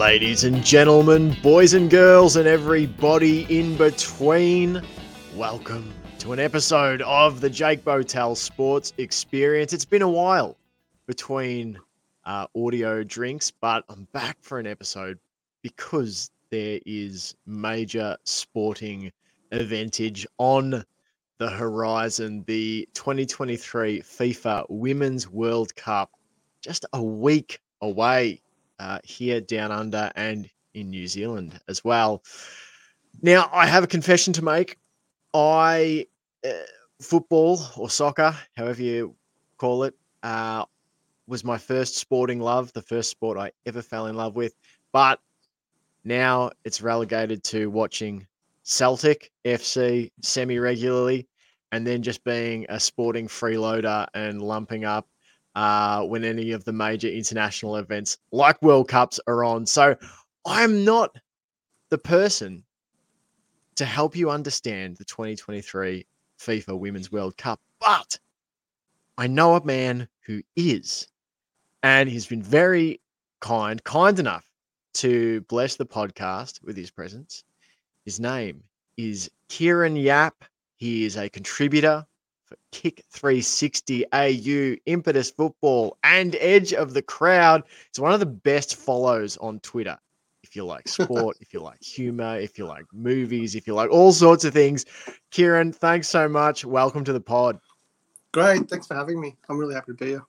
Ladies and gentlemen, boys and girls, and everybody in between, welcome to an episode of the Jake Botel Sports Experience. It's been a while between uh, audio drinks, but I'm back for an episode because there is major sporting eventage on the horizon. The 2023 FIFA Women's World Cup, just a week away uh, here down under and in New Zealand as well. Now, I have a confession to make. I uh, football or soccer, however you call it, uh, was my first sporting love, the first sport I ever fell in love with. But now it's relegated to watching Celtic FC semi regularly and then just being a sporting freeloader and lumping up uh, when any of the major international events like World Cups are on. So I'm not the person to help you understand the 2023 FIFA Women's World Cup, but I know a man who is, and he's been very kind, kind enough to bless the podcast with his presence. His name is Kieran Yap. He is a contributor Kick 360 AU, Impetus Football, and Edge of the Crowd. It's one of the best follows on Twitter. If you like sport, if you like humor, if you like movies, if you like all sorts of things. Kieran, thanks so much. Welcome to the pod. Great. Thanks for having me. I'm really happy to be here.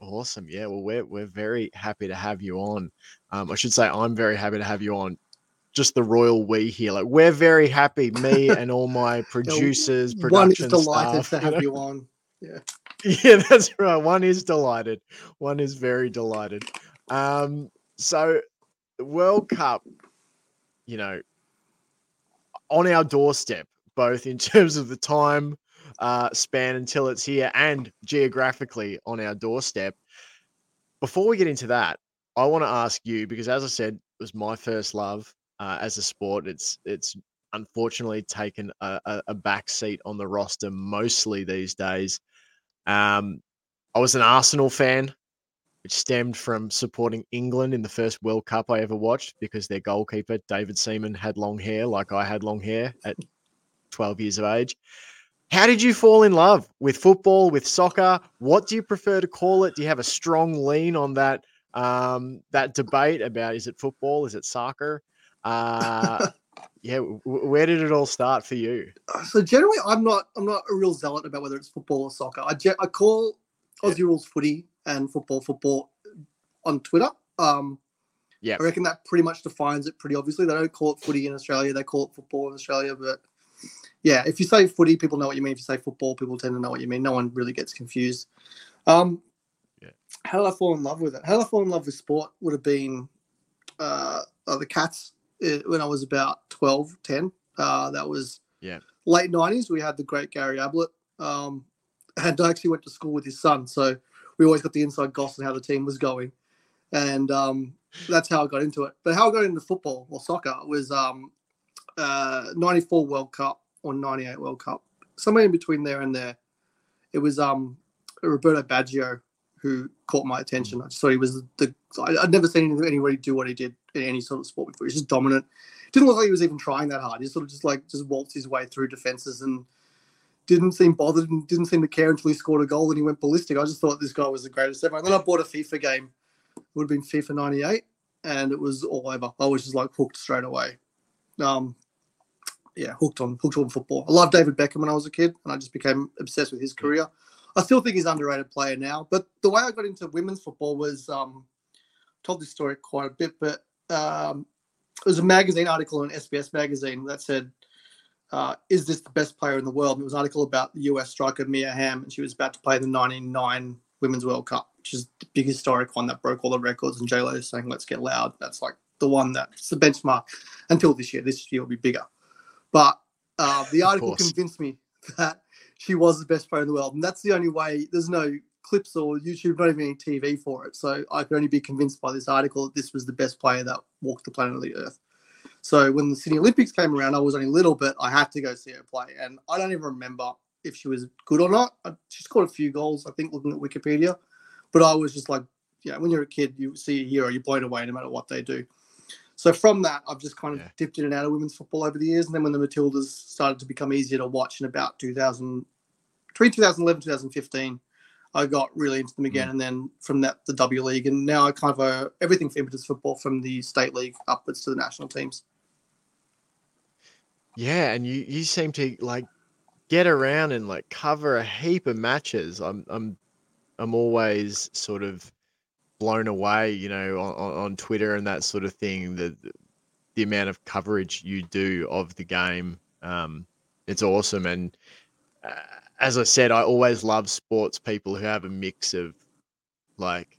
Awesome. Yeah. Well, we're, we're very happy to have you on. Um, I should say, I'm very happy to have you on just the royal we here. Like we're very happy, me and all my producers, production One is delighted staff. to you know? have you on. Yeah. Yeah, that's right. One is delighted. One is very delighted. Um, so World Cup, you know, on our doorstep, both in terms of the time uh, span until it's here and geographically on our doorstep. Before we get into that, I want to ask you because, as I said, it was my first love uh, as a sport. It's it's unfortunately taken a, a, a back seat on the roster mostly these days. Um, I was an Arsenal fan, which stemmed from supporting England in the first World Cup I ever watched because their goalkeeper, David Seaman, had long hair like I had long hair at 12 years of age. How did you fall in love with football, with soccer? What do you prefer to call it? Do you have a strong lean on that um, that debate about is it football, is it soccer? Uh, yeah, where did it all start for you? So generally, I'm not I'm not a real zealot about whether it's football or soccer. I, ge- I call Aussie rules footy and football football on Twitter. Um, Yeah, I reckon that pretty much defines it pretty obviously. They don't call it footy in Australia; they call it football in Australia. But yeah, if you say footy, people know what you mean. If you say football, people tend to know what you mean. No one really gets confused. Um, Yeah. How did I fall in love with it? How did I fall in love with sport would have been uh, uh, the Cats when I was about 12, 10. Uh, that was Yeah. late 90s. We had the great Gary Ablett. Um, and I actually went to school with his son. So we always got the inside goss on how the team was going. And um, that's how I got into it. But how I got into football or soccer was um, uh, 94 World Cup or 98 World Cup. Somewhere in between there and there. It was um, Roberto Baggio who caught my attention. I just thought he was the. I'd never seen anybody do what he did in any sort of sport before. He was just dominant. Didn't look like he was even trying that hard. He sort of just like just waltzed his way through defenses and didn't seem bothered and didn't seem to care until he scored a goal and he went ballistic. I just thought this guy was the greatest ever. And then I bought a FIFA game. It would have been FIFA 98 and it was all over. I was just like hooked straight away. Um, yeah, hooked on hooked on football. I loved David Beckham when I was a kid, and I just became obsessed with his career. I still think he's an underrated player now, but the way I got into women's football was um, told this story quite a bit, but um, it was a magazine article in SBS magazine that said, uh, "Is this the best player in the world?" And it was an article about the US striker Mia Hamm, and she was about to play the '99 Women's World Cup, which is the big historic one that broke all the records. And J Lo is saying, "Let's get loud." That's like the one that's the benchmark until this year. This year will be bigger, but uh, the article convinced me that she was the best player in the world, and that's the only way. There's no clips or YouTube, not even any TV for it. So I could only be convinced by this article that this was the best player that walked the planet of the Earth. So when the Sydney Olympics came around, I was only little, but I had to go see her play, and I don't even remember if she was good or not. She scored a few goals, I think, looking at Wikipedia, but I was just like yeah, when you're a kid, you see a hero, you're blown away no matter what they do. So from that, I've just kind of Yeah. dipped in and out of women's football over the years. And then when the Matildas started to become easier to watch in about 2000, between 2011 2015, I got really into them Mm. again. And then from that, the W League. And now I kind of uh, everything for Impetus football from the state league upwards to the national teams. Yeah, and you you seem to like get around and like cover a heap of matches. I'm I'm I'm always sort of blown away, you know, on, on on Twitter and that sort of thing. The the amount of coverage you do of the game, um, it's awesome. And uh, as I said, I always love sports people who have a mix of like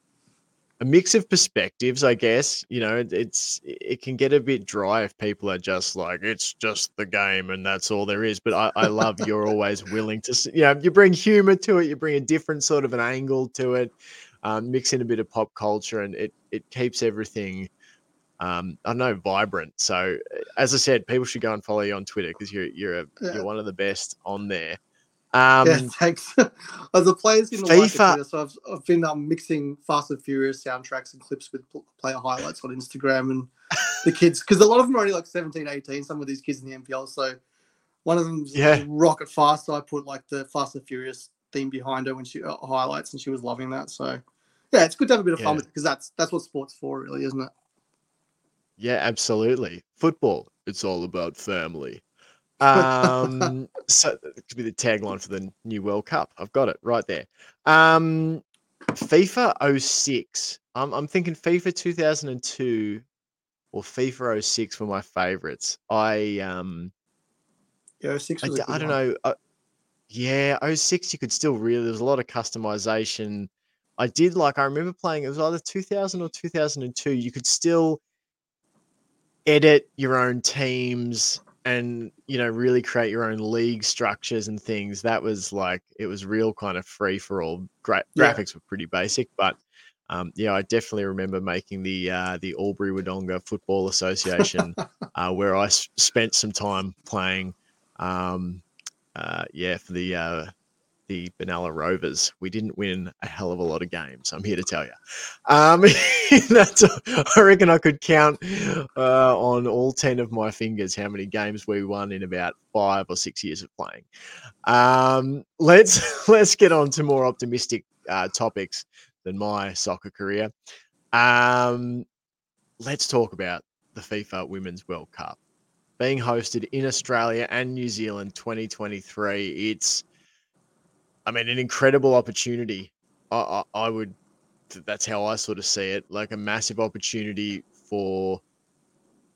a mix of perspectives, I guess. You know, it, it's it can get a bit dry if people are just like it's just the game and that's all there is. But I, I love you're always willing to, you know, you bring humor to it, you bring a different sort of an angle to it, um, mix in a bit of pop culture, and it it keeps everything. Um, I know, vibrant. So, as I said, people should go and follow you on Twitter because you're you're a, Yeah. you're one of the best on there. Um, yeah, thanks. As a players in the like it, so I've, I've been um, mixing Fast and Furious soundtracks and clips with player highlights on Instagram and the kids because a lot of them are only like 17, 18. Some of these kids in the NPL. So one of them's Yeah. rocket fast. So I put like the Fast and Furious theme behind her when she uh, highlights, and she was loving that. So yeah, it's good to have a bit of fun Yeah. with because that's that's what sports for, really, isn't it? Yeah, absolutely. Football, it's all about family. Um, so that could be the tagline for the new World Cup. I've got it right there. Um, FIFA 06. I'm, I'm thinking FIFA 2002 or FIFA 06 were my favorites. I um Yeah, six. I, Was a d- good I don't one. know. Uh, yeah, 06 you could still really there's a lot of customization. I did like I remember playing it was either 2000 or 2002. You could still edit your own teams and you know really create your own league structures and things. That was like it was real kind of free for all. Great Yeah. graphics were pretty basic, but um, yeah, I definitely remember making the uh, the Albury Wodonga Football Association, uh, where I s- spent some time playing. Um, uh, yeah, for the uh, the Benalla Rovers, we didn't win a hell of a lot of games. I'm here to tell you. Um, that's I reckon I could count uh, on all ten of my fingers how many games we won in about five or six years of playing. Um, let's let's get on to more optimistic uh, topics than my soccer career. Um, let's talk about the FIFA Women's World Cup being hosted in Australia and New Zealand 2023. It's, I mean, an incredible opportunity. I, I, I would, that's how I sort of see it, like a massive opportunity for,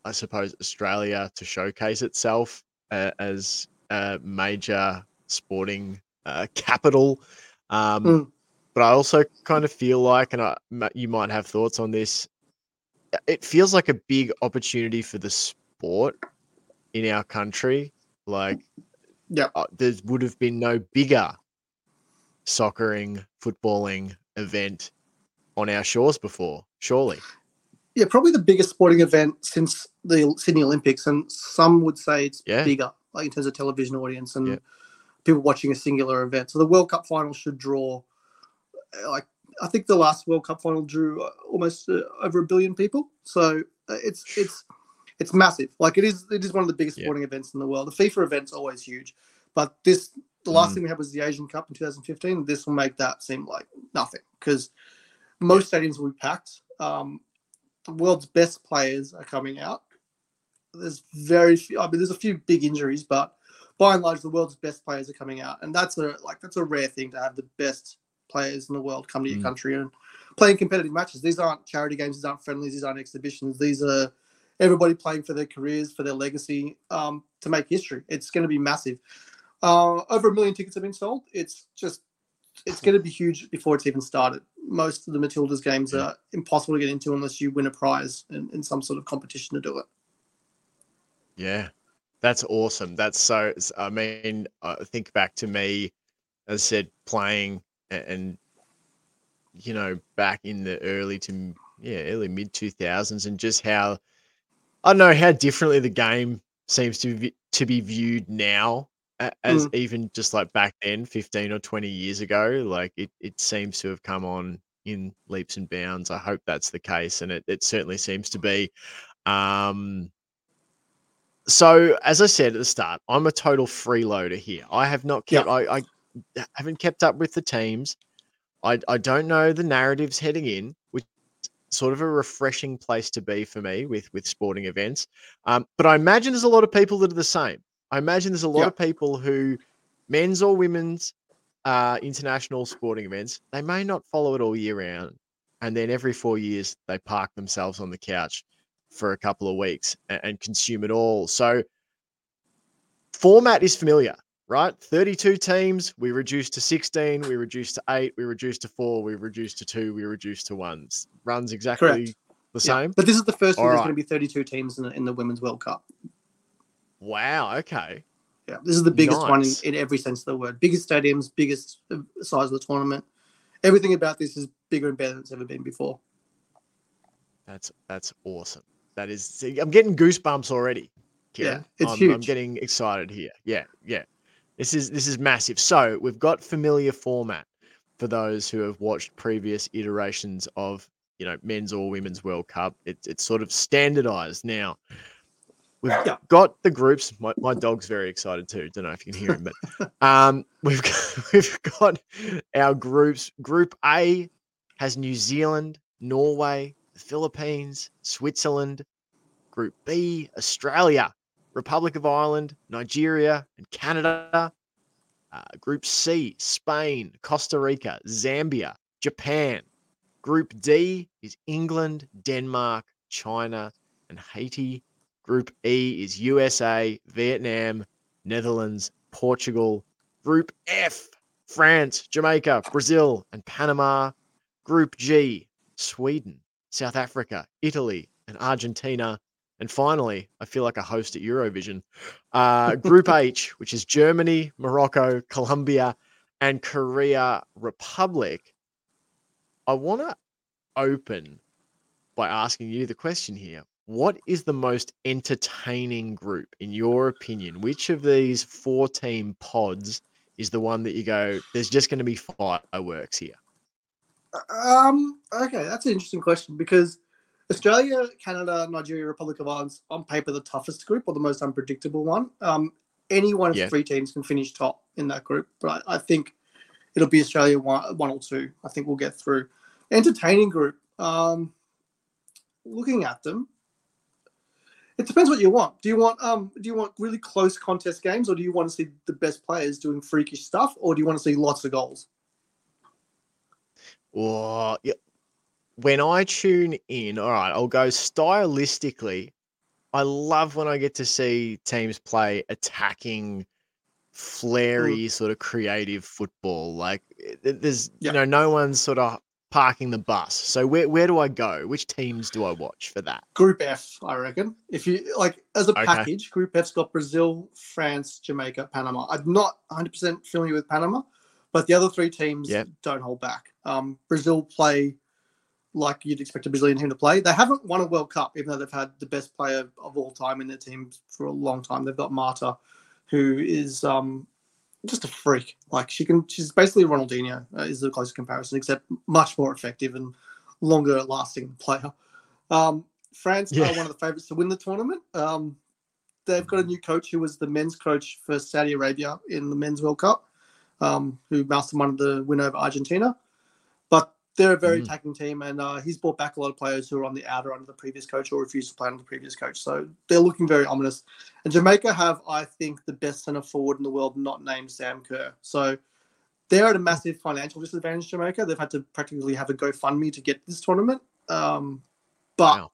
I suppose, Australia to showcase itself uh, as a major sporting uh, capital. Um, Mm. But I also kind of feel like, and I, you might have thoughts on this, it feels like a big opportunity for the sport in our country. Like, Yeah. uh, there would have been no bigger soccering, footballing event on our shores before, surely. yeah, probably the biggest sporting event since the Sydney Olympics, and some would say it's Yeah. bigger, like in terms of television audience and Yeah. people watching a singular event. So the World Cup final should draw, uh, like I think the last World Cup final drew uh, almost uh, over a billion people. So uh, it's it's it's massive. Like it is it is one of the biggest Yeah. sporting events in the world. The FIFA event's always huge, but this the last Mm. thing we had was the Asian Cup in 2015. This will make that seem like nothing because most stadiums will be packed. Um, the world's best players are coming out. There's very few. I mean, there's a few big injuries, but by and large, the world's best players are coming out, and that's a like that's a rare thing to have the best players in the world come to your Mm. country and playing competitive matches. These aren't charity games. These aren't friendlies. These aren't exhibitions. These are everybody playing for their careers, for their legacy, um, to make history. It's going to be massive. Uh, over a million tickets have been sold. It's just it's going to be huge before it's even started. Most of the Matildas games are impossible to get into unless you win a prize in, in some sort of competition to do it. Yeah, that's awesome. That's so. I mean, I think back to me, as I said, playing a- and you know back in the early to yeah early mid two thousands, and just how I don't know how differently the game seems to be to be viewed now, as even just like back then, fifteen or twenty years ago. Like it, it seems to have come on in leaps and bounds. I hope that's the case, and it, it certainly seems to be. Um, so, as I said at the start, I'm a total freeloader here. I have not kept, Yeah. I, I haven't kept up with the teams. I, I don't know the narratives heading in, which is sort of a refreshing place to be for me with with sporting events. Um, but I imagine there's a lot of people that are the same. I imagine there's a lot Yeah. of people who, men's or women's, uh, international sporting events, they may not follow it all year round, and then every four years they park themselves on the couch for a couple of weeks and, and consume it all. So format is familiar, right? 32 teams, we reduced to 16, we reduced to eight, we reduced to four, we reduced to two, we reduced to ones. Runs exactly Correct. the Yeah. same. But this is the first All one. There's going to be 32 teams in the, in the Women's World Cup. Wow. Okay. Yeah, this is the biggest one in, in every sense of the word. Biggest stadiums, biggest uh, size of the tournament. Everything about this is bigger and better than it's ever been before. That's that's awesome. That is. See, I'm getting goosebumps already. Kieran. it's I'm, I'm getting excited here. Yeah, yeah. This is this is massive. So we've got familiar format for those who have watched previous iterations of you know men's or women's World Cup. It's it's sort of standardized now. We've got the groups. My, my dog's very excited too. Don't know if you can hear him, but um, we've got, we've got our groups. Group A has New Zealand, Norway, the Philippines, Switzerland. Group B, Australia, Republic of Ireland, Nigeria, and Canada. Uh, group C, Spain, Costa Rica, Zambia, Japan. Group D is England, Denmark, China, and Haiti. Group E is USA, Vietnam, Netherlands, Portugal. Group F, France, Jamaica, Brazil, and Panama. Group G, Sweden, South Africa, Italy, and Argentina. And finally, I feel like a host at Eurovision. Uh, Group H, which is Germany, Morocco, Colombia, and Korea Republic. I want to open by asking you the question here. What is the most entertaining group, in your opinion? Which of these four team pods is the one that you go, there's just going to be fireworks here? Um, okay, that's an interesting question because Australia, Canada, Nigeria, Republic of Ireland, on paper, the toughest group or the most unpredictable one. Um, any one of Yeah. the three teams can finish top in that group, but I, I think it'll be Australia one, one or two. I think we'll get through. Entertaining group. Um, looking at them, it depends what you want. Do you want um, do you want really close contest games, or do you want to see the best players doing freakish stuff, or do you want to see lots of goals? Or yeah, when I tune in, all right, I'll go stylistically. I love when I get to see teams play attacking, flary, sort of creative football. Like eh, there's, Yeah. you know, no one's sort of parking the bus. So where where do I go? Which teams do I watch for that? Group F, I reckon. If you like, as a Okay. package, Group F's got Brazil, France, Jamaica, Panama. I'm not 100% familiar with Panama, but the other three teams Yep. don't hold back. Um, Brazil play like you'd expect a Brazilian team to play. They haven't won a World Cup, even though they've had the best player of all time in their team for a long time. They've got Marta, who is um, just a freak. Like she can, she's basically Ronaldinho uh, is the closest comparison, except much more effective and longer lasting player. Um, France Yeah. are one of the favourites to win the tournament. Um, they've got a new coach who was the men's coach for Saudi Arabia in the men's World Cup, um, who masterminded the win over Argentina. But they're a very Mm. attacking team, and uh, he's brought back a lot of players who are on the outer under the previous coach or refused to play under the previous coach. So they're looking very ominous. And Jamaica have, I think, the best centre forward in the world, not named Sam Kerr. So they're at a massive financial disadvantage. Jamaica. They've had to practically have a GoFundMe to get this tournament. Um, but Wow.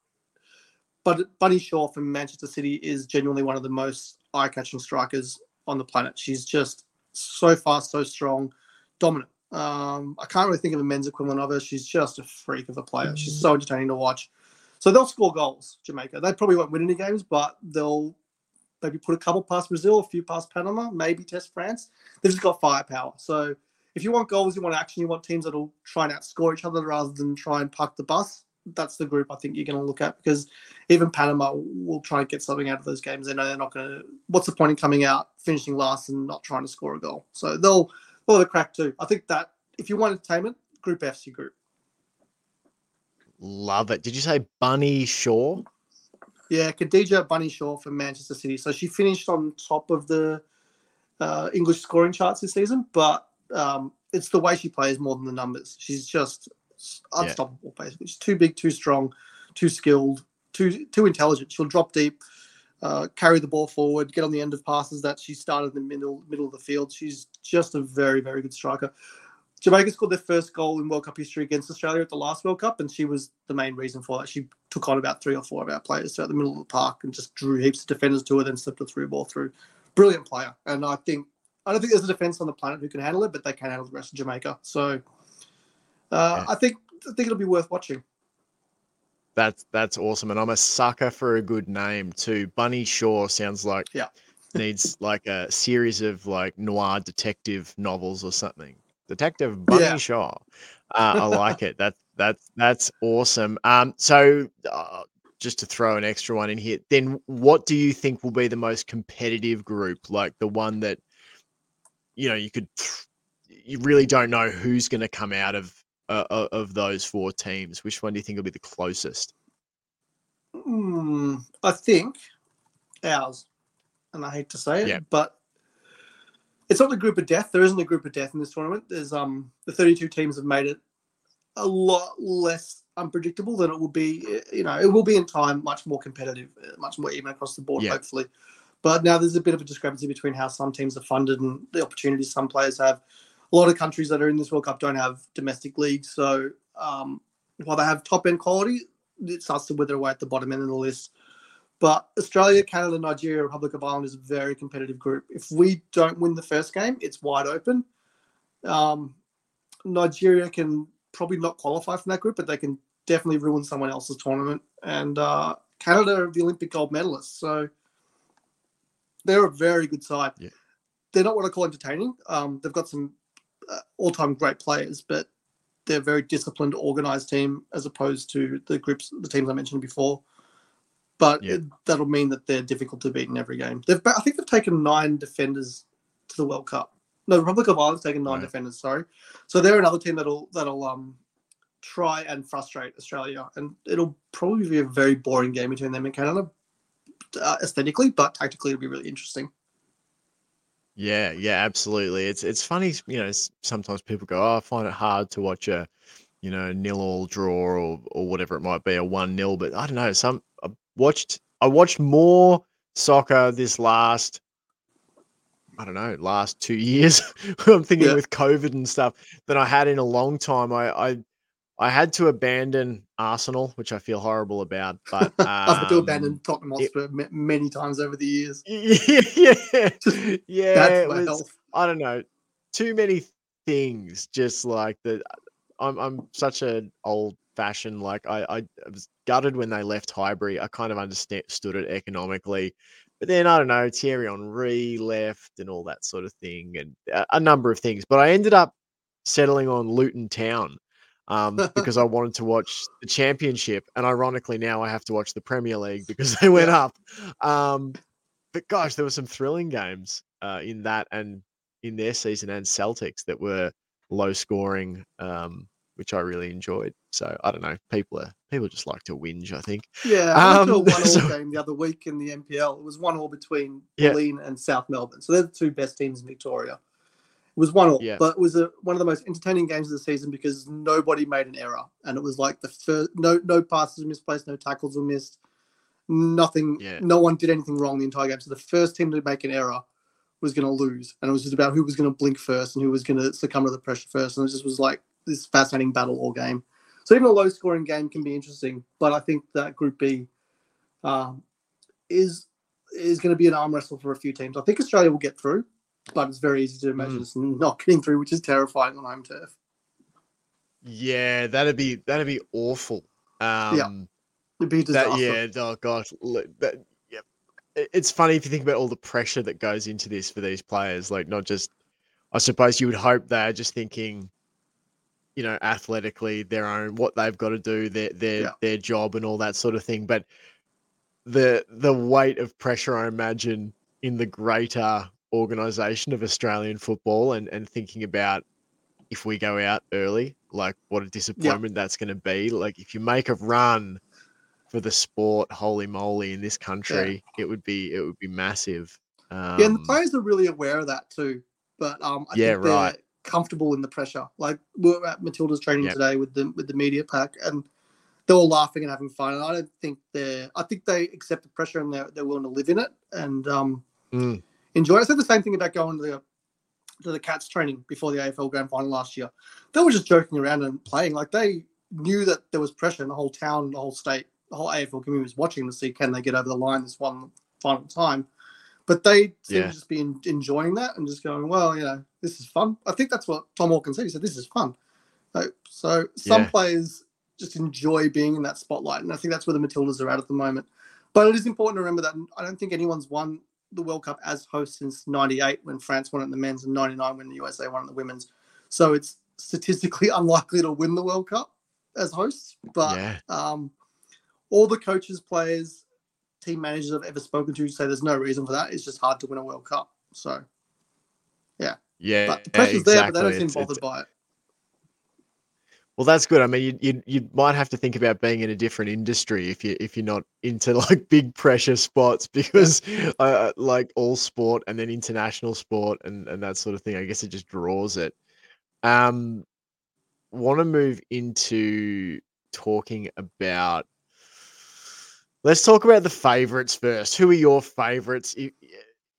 but Bunny Shaw from Manchester City is genuinely one of the most eye-catching strikers on the planet. She's just so fast, so strong, dominant. Um, I can't really think of a men's equivalent of her. She's just a freak of a player. She's so entertaining to watch. So they'll score goals, Jamaica. They probably won't win any games, but they'll maybe put a couple past Brazil, a few past Panama, maybe test France. They've just got firepower. So if you want goals, you want action, you want teams that'll try and outscore each other rather than try and park the bus. That's the group I think you're going to look at because even Panama will try and get something out of those games. They know they're not going to. What's the point in coming out, finishing last, and not trying to score a goal? So they'll have a crack too. I think that if you want entertainment, Group F's your group. Love it. Did you say Bunny Shaw? Yeah, Khadija Bunny Shaw from Manchester City. So she finished on top of the uh, English scoring charts this season, but um, it's the way she plays more than the numbers. She's just unstoppable, yeah. basically. She's too big, too strong, too skilled, too too intelligent. She'll drop deep, uh, carry the ball forward, get on the end of passes that she started in the middle middle of the field. She's just a very very good striker. Jamaica scored their first goal in World Cup history against Australia at the last World Cup, and she was the main reason for that. She took on about three or four of our players throughout the middle of the park and just drew heaps of defenders to her, then slipped a through ball through. Brilliant player, and I think I don't think there's a defense on the planet who can handle it, but they can handle the rest of Jamaica. So uh, yeah. I think I think it'll be worth watching. That's that's awesome, and I'm a sucker for a good name too. Bunny Shaw sounds like yeah needs like a series of like noir detective novels or something. Detective Bunny yeah. Shaw. Uh, I like it. That's that's that's awesome. Um, so uh, just to throw an extra one in here, then what do you think will be the most competitive group? Like the one that you know you could you really don't know who's going to come out of uh, of those four teams. Which one do you think will be the closest? Mm, I think ours, and I hate to say it, yeah. but it's not the group of death. There isn't a group of death in this tournament. There's um the 32 teams have made it a lot less unpredictable than it will be. You know, it will be in time much more competitive, much more even across the board, yeah. hopefully. But now there's a bit of a discrepancy between how some teams are funded and the opportunities some players have. A lot of countries that are in this World Cup don't have domestic leagues, so um, while they have top end quality, it starts to wither away at the bottom end of the list. But Australia, Canada, Nigeria, Republic of Ireland is a very competitive group. If we don't win the first game, it's wide open. Um, Nigeria can probably not qualify from that group, but they can definitely ruin someone else's tournament. And uh, Canada are the Olympic gold medalists, so they're a very good side. Yeah. They're not what I call entertaining. Um, they've got some all-time great players, but they're a very disciplined, organized team as opposed to the groups, the teams I mentioned before. But yeah. it, that'll mean that they're difficult to beat in every game. They've, I think they've taken nine defenders to the World Cup. No, the Republic of Ireland's taken nine right. defenders. Sorry, so they're another team that'll that'll um try and frustrate Australia, and it'll probably be a very boring game between them and Canada uh, aesthetically, but tactically it'll be really interesting. Yeah, yeah, absolutely. It's it's funny, you know. Sometimes people go, "Oh, I find it hard to watch a, you know, nil all draw or or whatever it might be, a one nil." But I don't know. Some I watched I watched more soccer this last, I don't know, last two years. I'm thinking yeah. with COVID and stuff than I had in a long time. I I I had to abandon Arsenal, which I feel horrible about. But um, I've had to abandon Tottenham Hotspur it, many times over the years. Yeah, yeah, it was, health. I don't know, too many things. Just like that, I'm I'm such an old fashioned. Like I, I was gutted when they left Highbury. I kind of understood it economically. But then I don't know, Thierry Henry left and all that sort of thing, and a, a number of things. But I ended up settling on Luton Town um, because I wanted to watch the championship. And ironically, now I have to watch the Premier League because they went up. Um, but gosh, there were some thrilling games uh, in that and in their season and Celtics that were low scoring, um, which I really enjoyed. So I don't know, people are people just like to whinge. I think. Yeah, I went to a um, one all so, game the other week in the NPL. It was one all between yeah. and South Melbourne. So they're the two best teams in Victoria. It was one all, yeah. but it was a, one of the most entertaining games of the season because nobody made an error, and it was like the first no no passes were misplaced, no tackles were missed, nothing. Yeah. No one did anything wrong the entire game. So the first team to make an error was going to lose, and it was just about who was going to blink first and who was going to succumb to the pressure first, and it just was like this fascinating battle all game. So even a low scoring game can be interesting, but I think that Group B um, is is going to be an arm wrestle for a few teams. I think Australia will get through but it's very easy to imagine mm. us not getting through, which is terrifying on home turf. Yeah, that'd be that'd be awful. Um, yeah, it'd be That, yeah, oh gosh, that, yeah. It's funny if you think about all the pressure that goes into this for these players. Like, not just, I suppose you would hope they're just thinking, you know, athletically, their own what they've got to do, their their yeah. their job, and all that sort of thing. But the the weight of pressure, I imagine, in the greater organization of Australian football and, and thinking about if we go out early, like what a disappointment that's going to be. Like if you make a run for the sport, holy moly, in this country, yeah. it would be it would be massive. Um, yeah, and the um, players are really aware of that too. But um, I yeah, think they're right. comfortable in the pressure. Like we are at Matilda's training yep. today with the with the media pack, and they're all laughing and having fun. And I don't think they're. I think they accept the pressure and they're they're willing to live in it and um, mm. Enjoy. I said the same thing about going to the to the Cats training before the AFL Grand Final last year. They were just joking around and playing. Like they knew that there was pressure in the whole town, the whole state, the whole AFL community was watching to see can they get over the line this one final time. But they seem yeah. to just be in, enjoying that and just going, well, you know, this is fun. I think that's what Tom Hawkins said. He said, this is fun. So, so some yeah. players just enjoy being in that spotlight. And I think that's where the Matildas are at at the moment. But it is important to remember that I don't think anyone's won the World Cup as host since 98 when France won it in the men's and 99 when the USA won it in the women's. So it's statistically unlikely to win the World Cup as hosts. But yeah. um, all the coaches, players, team managers I've ever spoken to say there's no reason for that. It's just hard to win a World Cup. So, yeah. Yeah. But the pressure's exactly. there, but they don't seem bothered by it. Well, that's good. I mean, you, you you might have to think about being in a different industry if you if you're not into like big pressure spots because uh, like all sport and then international sport and and that sort of thing. I guess it just draws it. Um, want to move into talking about Let's talk about the favorites first. Who are your favorites?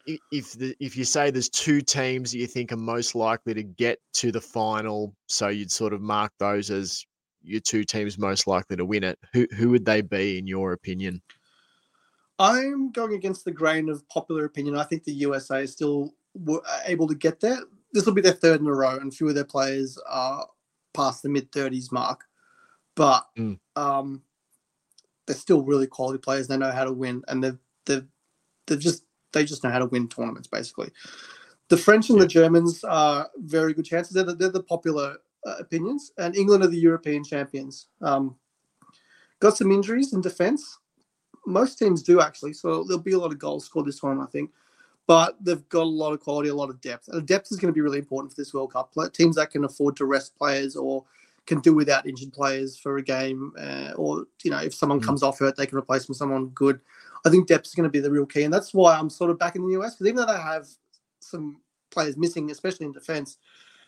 If, if the if you say there's two teams that you think are most likely to get to the final, so you'd sort of mark those as your two teams most likely to win it. Who who would they be in your opinion? I'm going against the grain of popular opinion. I think the USA is still able to get there. This will be their third in a row, and few of their players are past the mid 30s mark. But mm. um, they're still really quality players. They know how to win, and they've they've they've just they just know how to win tournaments basically. The French and yeah. the Germans are very good chances. They're the, they're the popular uh, opinions, and England are the European champions. Um, got some injuries in defence. Most teams do actually, so there'll be a lot of goals scored this time, I think. But they've got a lot of quality, a lot of depth, and depth is going to be really important for this World Cup. Teams that can afford to rest players or can do without injured players for a game, uh, or you know, if someone mm-hmm. comes off hurt, they can replace them with someone good. I think depth is going to be the real key, and that's why I'm sort of back in the US because even though they have some players missing, especially in defence,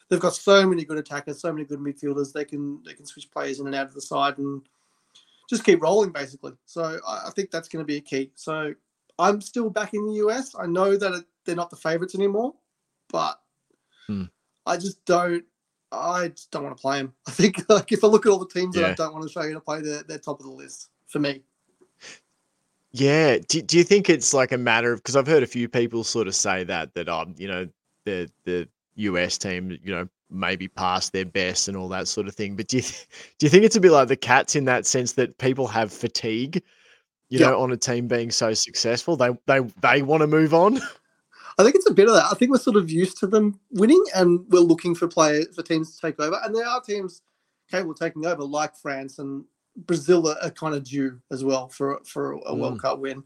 they've got so many good attackers, so many good midfielders. They can they can switch players in and out of the side and just keep rolling basically. So I, think that's going to be a key. So I'm still back in the US. I know that it, they're not the favourites anymore, but hmm. I just don't I just don't want to play them. I think like if I look at all the teams yeah. that I don't want to show you to play, they're, they're top of the list for me. Yeah. Do, do you think it's like a matter of because I've heard a few people sort of say that that um you know the the US team you know maybe past their best and all that sort of thing. But do you do you think it's a bit like the Cats in that sense that people have fatigue, you know, on a team being so successful, they they they want to move on. I think it's a bit of that. I think we're sort of used to them winning, and we're looking for players for teams to take over. And there are teams capable of taking over, like France and Brazil, are, kind of due as well for for a mm. World Cup win.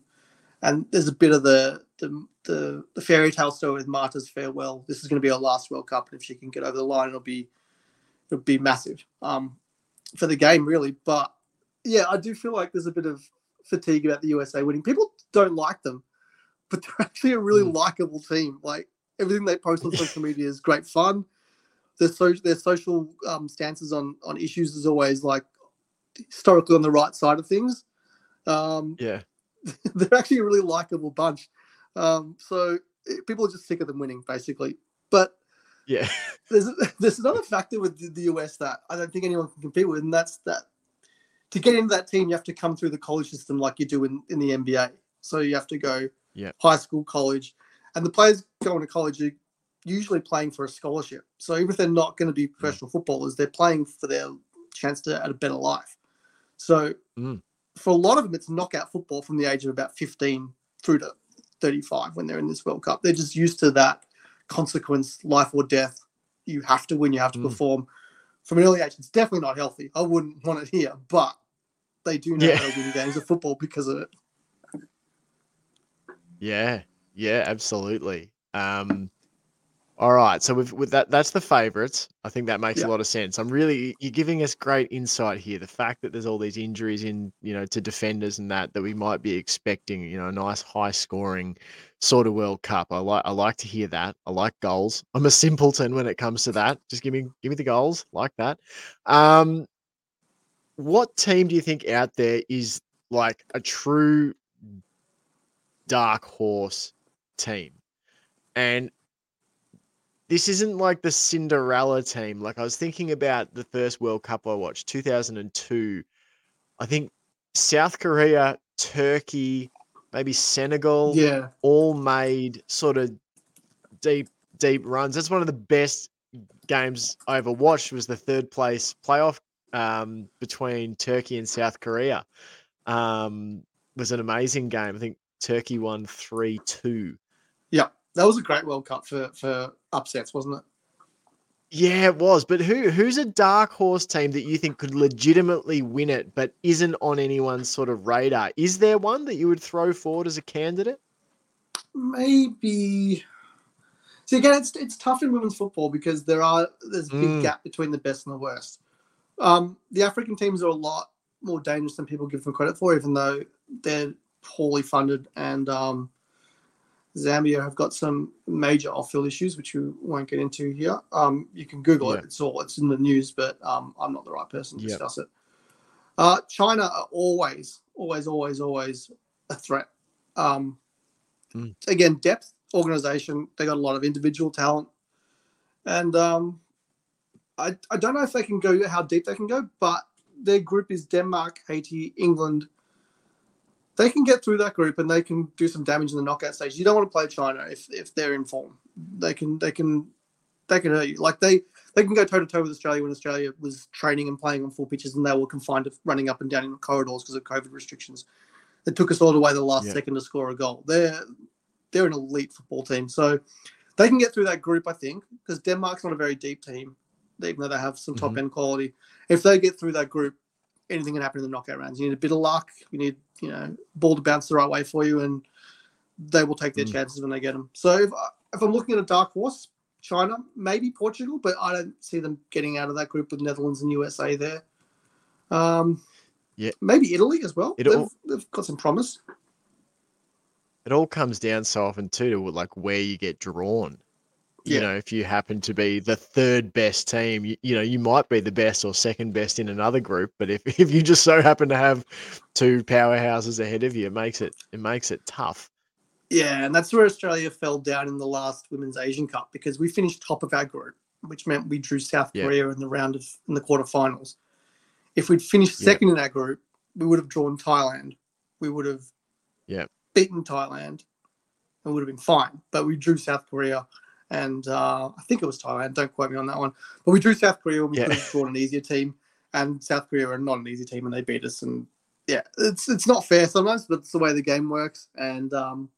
And there's a bit of the the, the, the fairy tale story with Marta's farewell. This is going to be her last World Cup, and if she can get over the line, it'll be it'll be massive um, for the game, really. But yeah, I do feel like there's a bit of fatigue about the USA winning. People don't like them but they're actually a really mm. likable team. Like everything they post on social media is great fun. Their so their social um, stances on on issues is always like historically on the right side of things. Um, yeah, they're actually a really likable bunch. Um, so it, eh, people are just sick of them winning, basically. But yeah, there's there's another factor with the, the US that I don't think anyone can compete with, and that's that to get into that team, you have to come through the college system like you do in, in the NBA. So you have to go yeah. high school, college, and the players going to college are usually playing for a scholarship. So even if they're not going to be professional footballers, they're playing for their chance to at a better life. So mm. for a lot of them, it's knockout football from the age of about 15 through to 35 when they're in this World Cup. They're just used to that consequence, life or death. You have to win, you have to mm. perform. From an early age, it's definitely not healthy. I wouldn't want it here, but they do know yeah. how to win games of football because of it. Yeah, yeah, absolutely. Um, All right, so with, with that, that's the favourites. I think that makes Yeah. a lot of sense. I'm really you're giving us great insight here. The fact that there's all these injuries in, you know, to defenders and that that we might be expecting, you know, a nice high scoring sort of World Cup. I like I like to hear that. I like goals. I'm a simpleton when it comes to that. Just give me give me the goals like that. Um, what team do you think out there is like a true dark horse team? And this isn't like the Cinderella team. Like I was thinking about the first World Cup I watched, 2002. I think South Korea, Turkey, maybe Senegal, Yeah, all made sort of deep, deep runs. That's one of the best games I ever watched. Was the third place playoff um, between Turkey and South Korea. Um, was an amazing game. I think Turkey won three two. That was a great World Cup for for upsets, wasn't it? Yeah, it was. But who who's a dark horse team that you think could legitimately win it, but isn't on anyone's sort of radar? Is there one that you would throw forward as a candidate? Maybe. See again, it's it's tough in women's football because there are there's a big Mm. gap between the best and the worst. Um, the African teams are a lot more dangerous than people give them credit for, even though they're poorly funded and um, Zambia have got some major off-field issues, which we won't get into here. Um, you can Google Yeah. it; it's all it's in the news, but um, I'm not the right person to Yep. discuss it. Uh, China are always, always, always, always a threat. Um, Mm. Again, depth, organization. They got a lot of individual talent, and um, I I don't know if they can go how deep they can go, but their group is Denmark, Haiti, England. They can get through that group and they can do some damage in the knockout stage. You don't want to play China if, if they're in form. They can they can they can hurt you. Like they they can go toe to toe with Australia when Australia was training and playing on full pitches and they were confined to running up and down in the corridors because of COVID restrictions. It took us all the way to the last Yeah. second to score a goal. They're they're an elite football team, so they can get through that group. I think because Denmark's not a very deep team, even though they have some top mm-hmm. end quality. If they get through that group, anything can happen in the knockout rounds. You need a bit of luck. You need you know ball to bounce the right way for you, and they will take their Mm. chances when they get them. So if, I- if I'm looking at a dark horse, China, maybe Portugal, but I don't see them getting out of that group with Netherlands and USA there. Um, Yeah. maybe Italy as well. It They've, all- they've got some promise. It all comes down so often too to like where you get drawn. You Yeah. know, if you happen to be the third best team, you, you know, you might be the best or second best in another group, but if, if you just so happen to have two powerhouses ahead of you, it makes it it makes it tough. Yeah, and that's where Australia fell down in the last Women's Asian Cup because we finished top of our group, which meant we drew South Yeah. Korea in the round of in the quarterfinals. If we'd finished Yeah. second in our group, we would have drawn Thailand. We would have Yeah. beaten Thailand and would have been fine. But we drew South Korea and uh, I think it was Thailand. Don't quote me on that one. But we drew South Korea and we Yeah. could have drawn an easier team. And South Korea are not an easy team and they beat us. And yeah, it's it's not fair sometimes, but it's the way the game works. And um,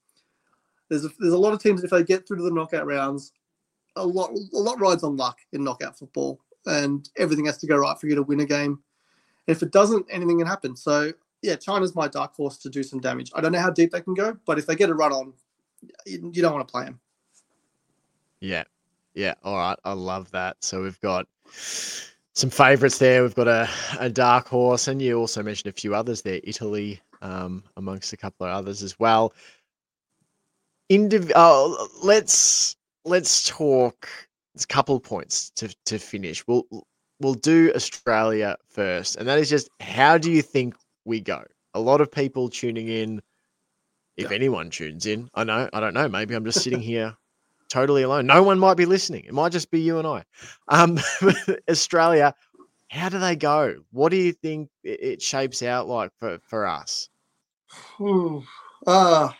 there's a, there's a lot of teams if they get through to the knockout rounds, a lot a lot rides on luck in knockout football, and everything has to go right for you to win a game. If it doesn't, anything can happen. So yeah, China's my dark horse to do some damage. I don't know how deep they can go, but if they get a run on, you, you don't want to play them. Yeah. Yeah. All right. I love that. So we've got some favorites there. We've got a, a dark horse, and you also mentioned a few others there, Italy, um, amongst a couple of others as well. Indiv- oh, let's let's talk a couple of points to, to finish. We'll we'll do Australia first, and that is just how do you think we go? A lot of people tuning in, if Yeah. anyone tunes in. I know, I don't know. Maybe I'm just sitting here totally alone. No one might be listening. It might just be you and I. Um, Australia, how do they go? What do you think it, shapes out like for, for us? uh,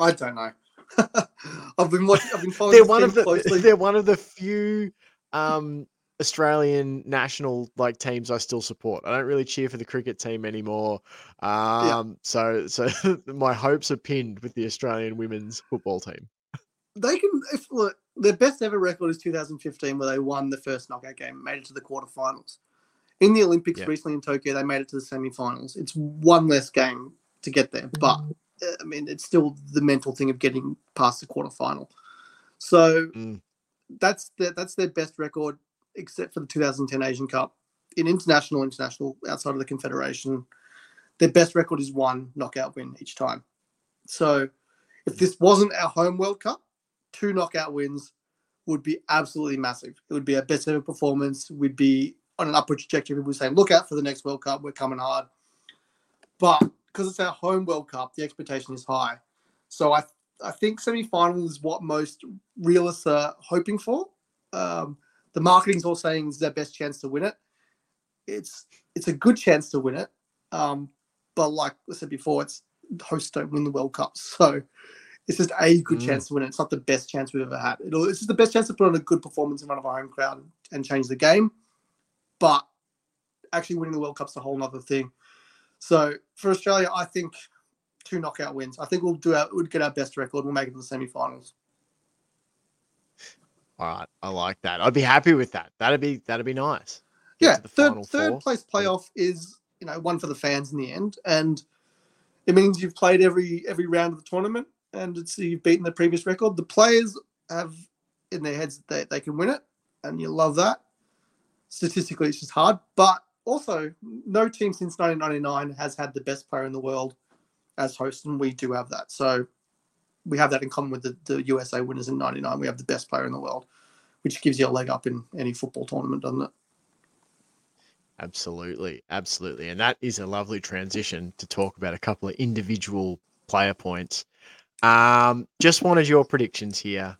I don't know. I've been watching. I've been following. They're one of the closely. they're one of the few um, Australian national like teams I still support. I don't really cheer for the cricket team anymore. Um, so so my hopes are pinned with the Australian women's football team. They can if look their best ever record is 2015 where they won the first knockout game made it to the quarterfinals in the olympics Yeah. recently in tokyo they made it to the semifinals it's one less game to get there but i mean it's still the mental thing of getting past the quarterfinal so Mm. that's their, that's their best record, except for the 2010 Asian Cup. In international, international outside of the Confederation, their best record is one knockout win each time. So, if this wasn't our home World Cup, two knockout wins would be absolutely massive. It would be a best ever performance. We'd be on an upward trajectory. We're saying, look out for the next World Cup. We're coming hard. But because it's our home World Cup, the expectation is high. So I I think semi-final is what most realists are hoping for. Um, the marketing's all saying it's their best chance to win it. It's it's a good chance to win it, um, but like I said before, it's hosts don't win the World Cup, so it's just a good mm. chance to win it. It's not the best chance we've ever had. It'll, it's just the best chance to put on a good performance in front of our home crowd and change the game. But actually winning the World Cup's a whole other thing. So for Australia, I think two knockout wins. I think we'll do our, we'll get our best record. We'll make it to the semi-finals. All right, I like that. I'd be happy with that. That'd be that'd be nice. Get yeah, third third four. place playoff is you know one for the fans in the end, and it means you've played every every round of the tournament, and it's you've beaten the previous record. The players have in their heads that they, they can win it, and you love that. Statistically, it's just hard, but also no team since 1999 has had the best player in the world as host, and we do have that. So we have that in common with the, the USA winners in '99. We have the best player in the world, which gives you a leg up in any football tournament, doesn't it? Absolutely, absolutely, and that is a lovely transition to talk about a couple of individual player points. Um, just wanted your predictions here.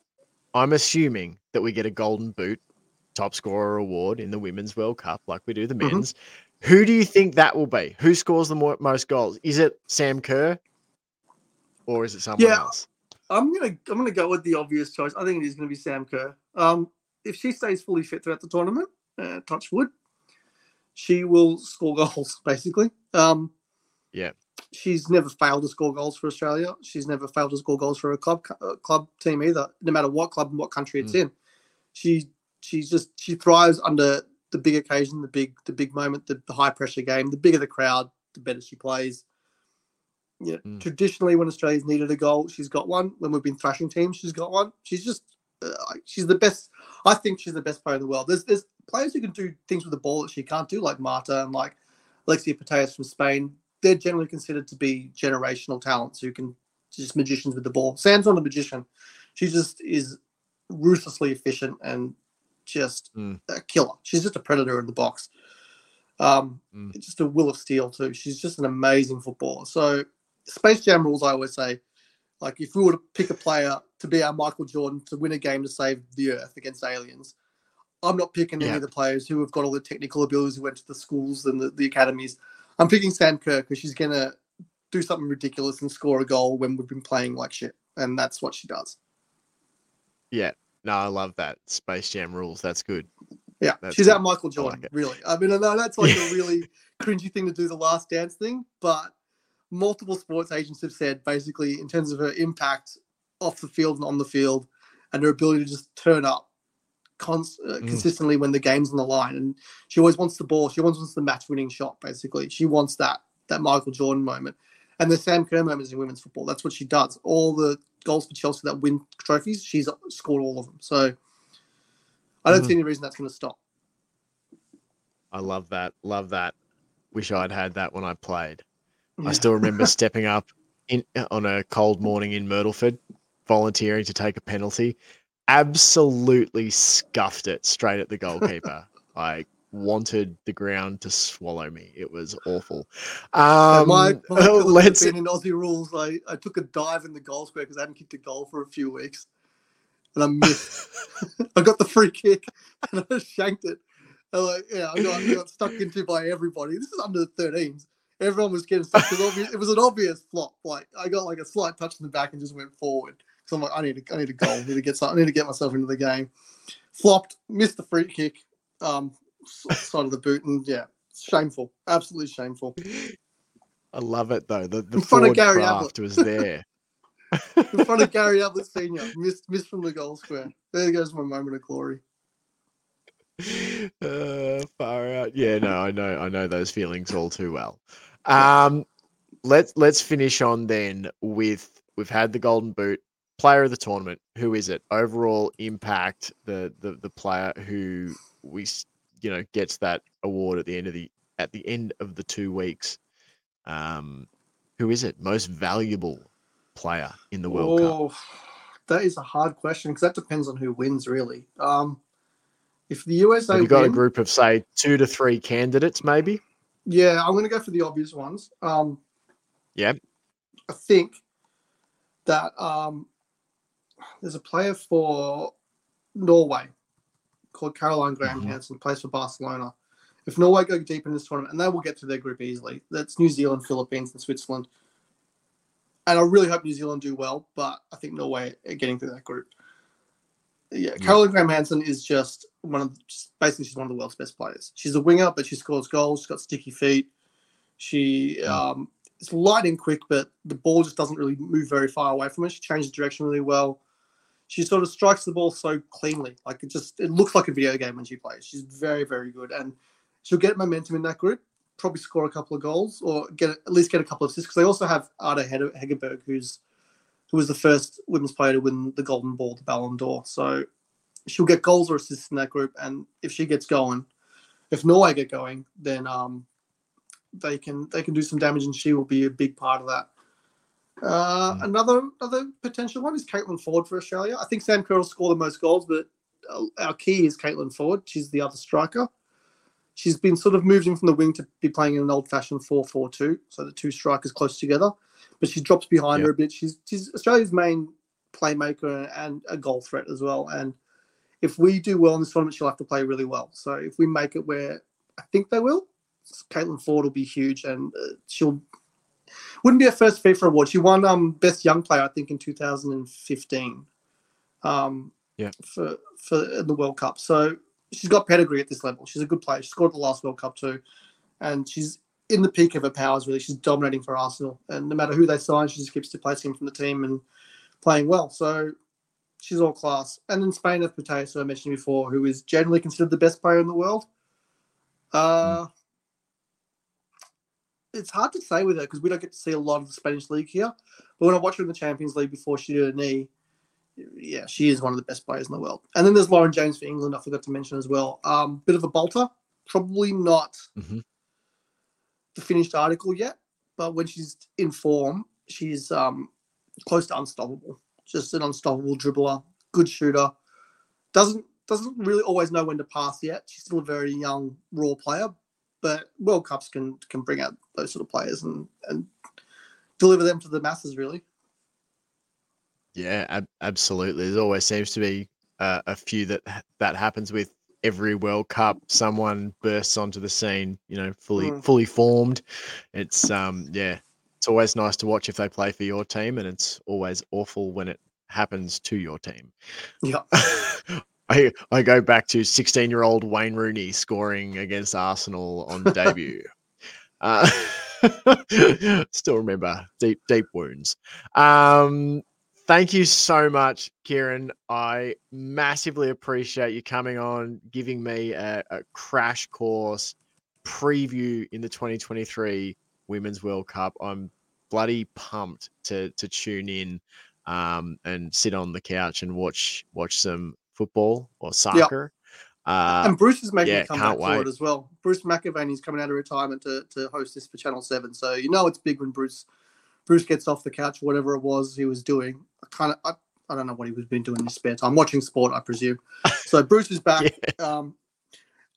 I'm assuming that we get a golden boot top scorer award in the Women's World Cup, like we do the mm-hmm. men's. Mm-hmm. Who do you think that will be? Who scores the more, most goals? Is it Sam Kerr, or is it someone yeah, else? I'm gonna I'm gonna go with the obvious choice. I think it is gonna be Sam Kerr. Um, if she stays fully fit throughout the tournament, uh, touch wood, she will score goals. Basically, um, yeah. She's never failed to score goals for Australia. She's never failed to score goals for a club uh, club team either, no matter what club and what country it's mm. in. She she's just she thrives under the big occasion, the big the big moment, the, the high pressure game. The bigger the crowd, the better she plays. Yeah, mm. traditionally when Australia's needed a goal, she's got one. When we've been thrashing teams, she's got one. She's just uh, she's the best. I think she's the best player in the world. There's there's players who can do things with the ball that she can't do, like Marta and like Alexia Putellas from Spain. They're generally considered to be generational talents who can just magicians with the ball. Sam's not a magician. She just is ruthlessly efficient and just mm. a killer. She's just a predator in the box. Um, mm. Just a will of steel too. She's just an amazing footballer. So Space Jam rules, I always say, like if we were to pick a player to be our Michael Jordan to win a game to save the Earth against aliens, I'm not picking yeah. any of the players who have got all the technical abilities who went to the schools and the, the academies. I'm picking Sam Kerr because she's gonna do something ridiculous and score a goal when we've been playing like shit, and that's what she does. Yeah, no, I love that Space Jam rules. That's good. Yeah, that's she's good. out Michael Jordan. I like really, I mean, I know that's like a really cringy thing to do, the Last Dance thing, but multiple sports agents have said basically in terms of her impact off the field and on the field, and her ability to just turn up cons- uh, mm. consistently when the game's on the line, and she always wants the ball. She always wants the match-winning shot. Basically, she wants that that Michael Jordan moment, and the Sam Kerr moments in women's football. That's what she does. All the goals for Chelsea that win trophies, she's scored all of them. So I don't mm-hmm. see any reason that's going to stop. I love that. Love that. Wish I'd had that when I played. Yeah. I still remember stepping up in on a cold morning in Myrtleford, volunteering to take a penalty. Absolutely scuffed it straight at the goalkeeper. like wanted the ground to swallow me. It was awful. Um, my, my let's been in Aussie rules. I, I took a dive in the goal square because I hadn't kicked a goal for a few weeks, and I missed. I got the free kick and I shanked it. And like, yeah, I got, I got stuck into by everybody. This is under the 13s. Everyone was getting stuck. Because it was an obvious flop. Like I got like a slight touch in the back and just went forward. So I'm like, I need to, I need a goal. I need to get something. I need to get myself into the game. Flopped, missed the free kick. Um, side of the boot, and yeah, shameful, absolutely shameful. I love it though. The the in front of Gary Ablett was there. in front of Gary Ablett Senior, missed missed from the goal square. There goes my moment of glory. Uh, far out. Yeah, no, I know, I know those feelings all too well. Um, let's let's finish on then with we've had the golden boot. Player of the tournament. Who is it? Overall impact. The the the player who we you know gets that award at the end of the at the end of the two weeks. Um, who is it? Most valuable player in the World Cup. That is a hard question because that depends on who wins, really. Um, if the USA Have you got win, a group of say two to three candidates, maybe? yeah, I'm going to go for the obvious ones. Um, Yeah. I think that um, there's a player for Norway called Caroline Graham Mhm. Hansen, plays for Barcelona. If Norway go deep in this tournament, and they will get to their group easily, that's New Zealand, Philippines, and Switzerland. And I really hope New Zealand do well, but I think Norway are getting through that group. Yeah, Yeah. Caroline Graham Hansen is just one of just basically she's one of the world's best players. She's a winger, but she scores goals. She's got sticky feet. She Mm. um, is lightning quick, but the ball just doesn't really move very far away from her. She changes direction really well. She sort of strikes the ball so cleanly, like it just it looks like a video game when she plays. She's very very good, and she'll get momentum in that group. Probably score a couple of goals or get at least get a couple of assists. Because they also have Ada Hegerberg, who's who was the first women's player to win the Golden Ball, the Ballon d'Or. So she'll get goals or assists in that group, and if she gets going, if Norway get going, then um, they can they can do some damage, and she will be a big part of that. Uh, Mm. Another another potential one is Caitlin Foord for Australia. I think Sam Kerr will score the most goals, but uh, our key is Caitlin Foord. She's the other striker. She's been sort of moved in from the wing to be playing in an old-fashioned 4-4-2, so the two strikers close together. But she drops behind her a bit. She's she's Australia's main playmaker and a goal threat as well. And if we do well in this tournament, she'll have to play really well. So if we make it where I think they will, Caitlin Foord will be huge, and uh, she'll wouldn't be her first FIFA award. She won um best young player I think in 2015. Um, Yeah. For for the World Cup, so she's got pedigree at this level. She's a good player. She scored the last World Cup too, and she's in the peak of her powers. Really, she's dominating for Arsenal, and no matter who they sign, she just keeps displacing from the team and playing well. So she's all class. And then Spain have Mateus, who I mentioned before, who is generally considered the best player in the world. Uh, It's hard to say with her because we don't get to see a lot of the Spanish league here. But when I watch her in the Champions League before she did her knee, yeah, she is one of the best players in the world. And then there's Lauren James for England. I forgot to mention as well. Um, bit of a bolter, probably not Mhm. the finished article yet, but when she's in form, she's um, close to unstoppable. Just an unstoppable dribbler, good shooter. Doesn't doesn't really always know when to pass yet. She's still a very young, raw player, but World Cups can can bring out those sort of players and and deliver them to the masses. Really, Yeah, ab- absolutely. There always seems to be uh, a few that that happens with every World Cup. Someone bursts onto the scene, you know, fully Mm. fully formed. It's um yeah, it's always nice to watch if they play for your team, and it's always awful when it happens to your team. yeah. I I go back to 16 year old Wayne Rooney scoring against Arsenal on debut. Uh, still remember deep deep wounds. Um, thank you so much, Kieran. I massively appreciate you coming on, giving me a, a crash course preview in the 2023 Women's World Cup. I'm bloody pumped to to tune in um, and sit on the couch and watch watch some football or soccer. Uh, and Bruce is making yeah, a comeback for it as well. Bruce McAvaney's coming out of retirement to, to host this for Channel Seven, so you know it's big when Bruce Bruce gets off the couch, whatever it was he was doing. I kind of I, I don't know what he was been doing in his spare time, watching sport, I presume. So Bruce is back. Um,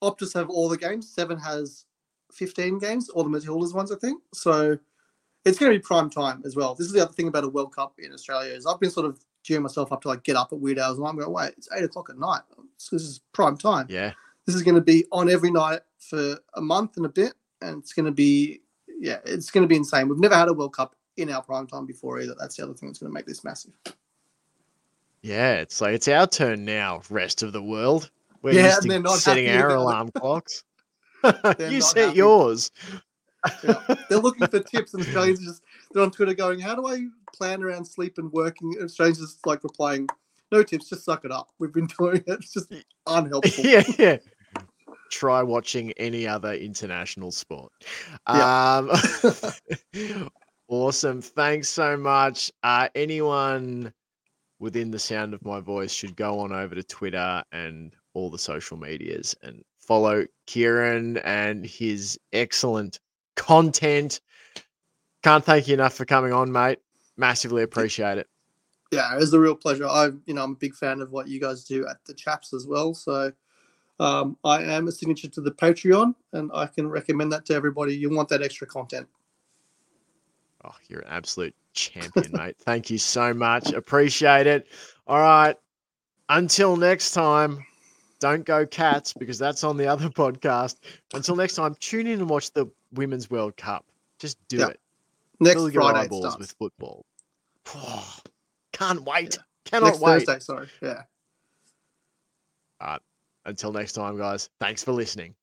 Optus have all the games. Seven has fifteen games, all the Matildas ones, I think. So it's going to be prime time as well. This is the other thing about a World Cup in Australia is I've been sort of gearing myself up to like get up at weird hours, and I'm going, wait, it's eight o'clock at night. This is prime time yeah, this is going to be on every night for a month and a bit, and it's going to be yeah, it's going to be insane. We've never had a World Cup in our prime time before either. That's the other thing that's going to make this massive. yeah. It's like it's our turn now. Rest of the world. We're Yeah, used and they're to not setting our alarm clocks. You set happy. yours. Yeah. They're looking for tips, and Australians are just they're on Twitter going, "How do I plan around sleep and working?" And just like replying, "No tips, just suck it up. We've been doing it. It's just unhelpful." yeah, yeah. Try watching any other international sport. Yeah. Um, awesome. Thanks so much. Uh, anyone within the sound of my voice should go on over to Twitter and all the social medias and follow Kieran and his excellent content. Can't thank you enough for coming on, mate. Massively appreciate it. Yeah, it was a real pleasure. I, you know, I'm a big fan of what you guys do at the Chaps as well. So, um, I am a signature to the Patreon, and I can recommend that to everybody. You want that extra content. Oh, you're an absolute champion, mate. Thank you so much. Appreciate it. All right. Until next time, don't go cats because that's on the other podcast. Until next time, tune in and watch the Women's World Cup. Just do it. Next Fill your Friday it eyeballs starts. with football. Can't wait. Yeah. Cannot Next wait. Thursday, sorry. Yeah. Uh, until next time, guys. Thanks for listening.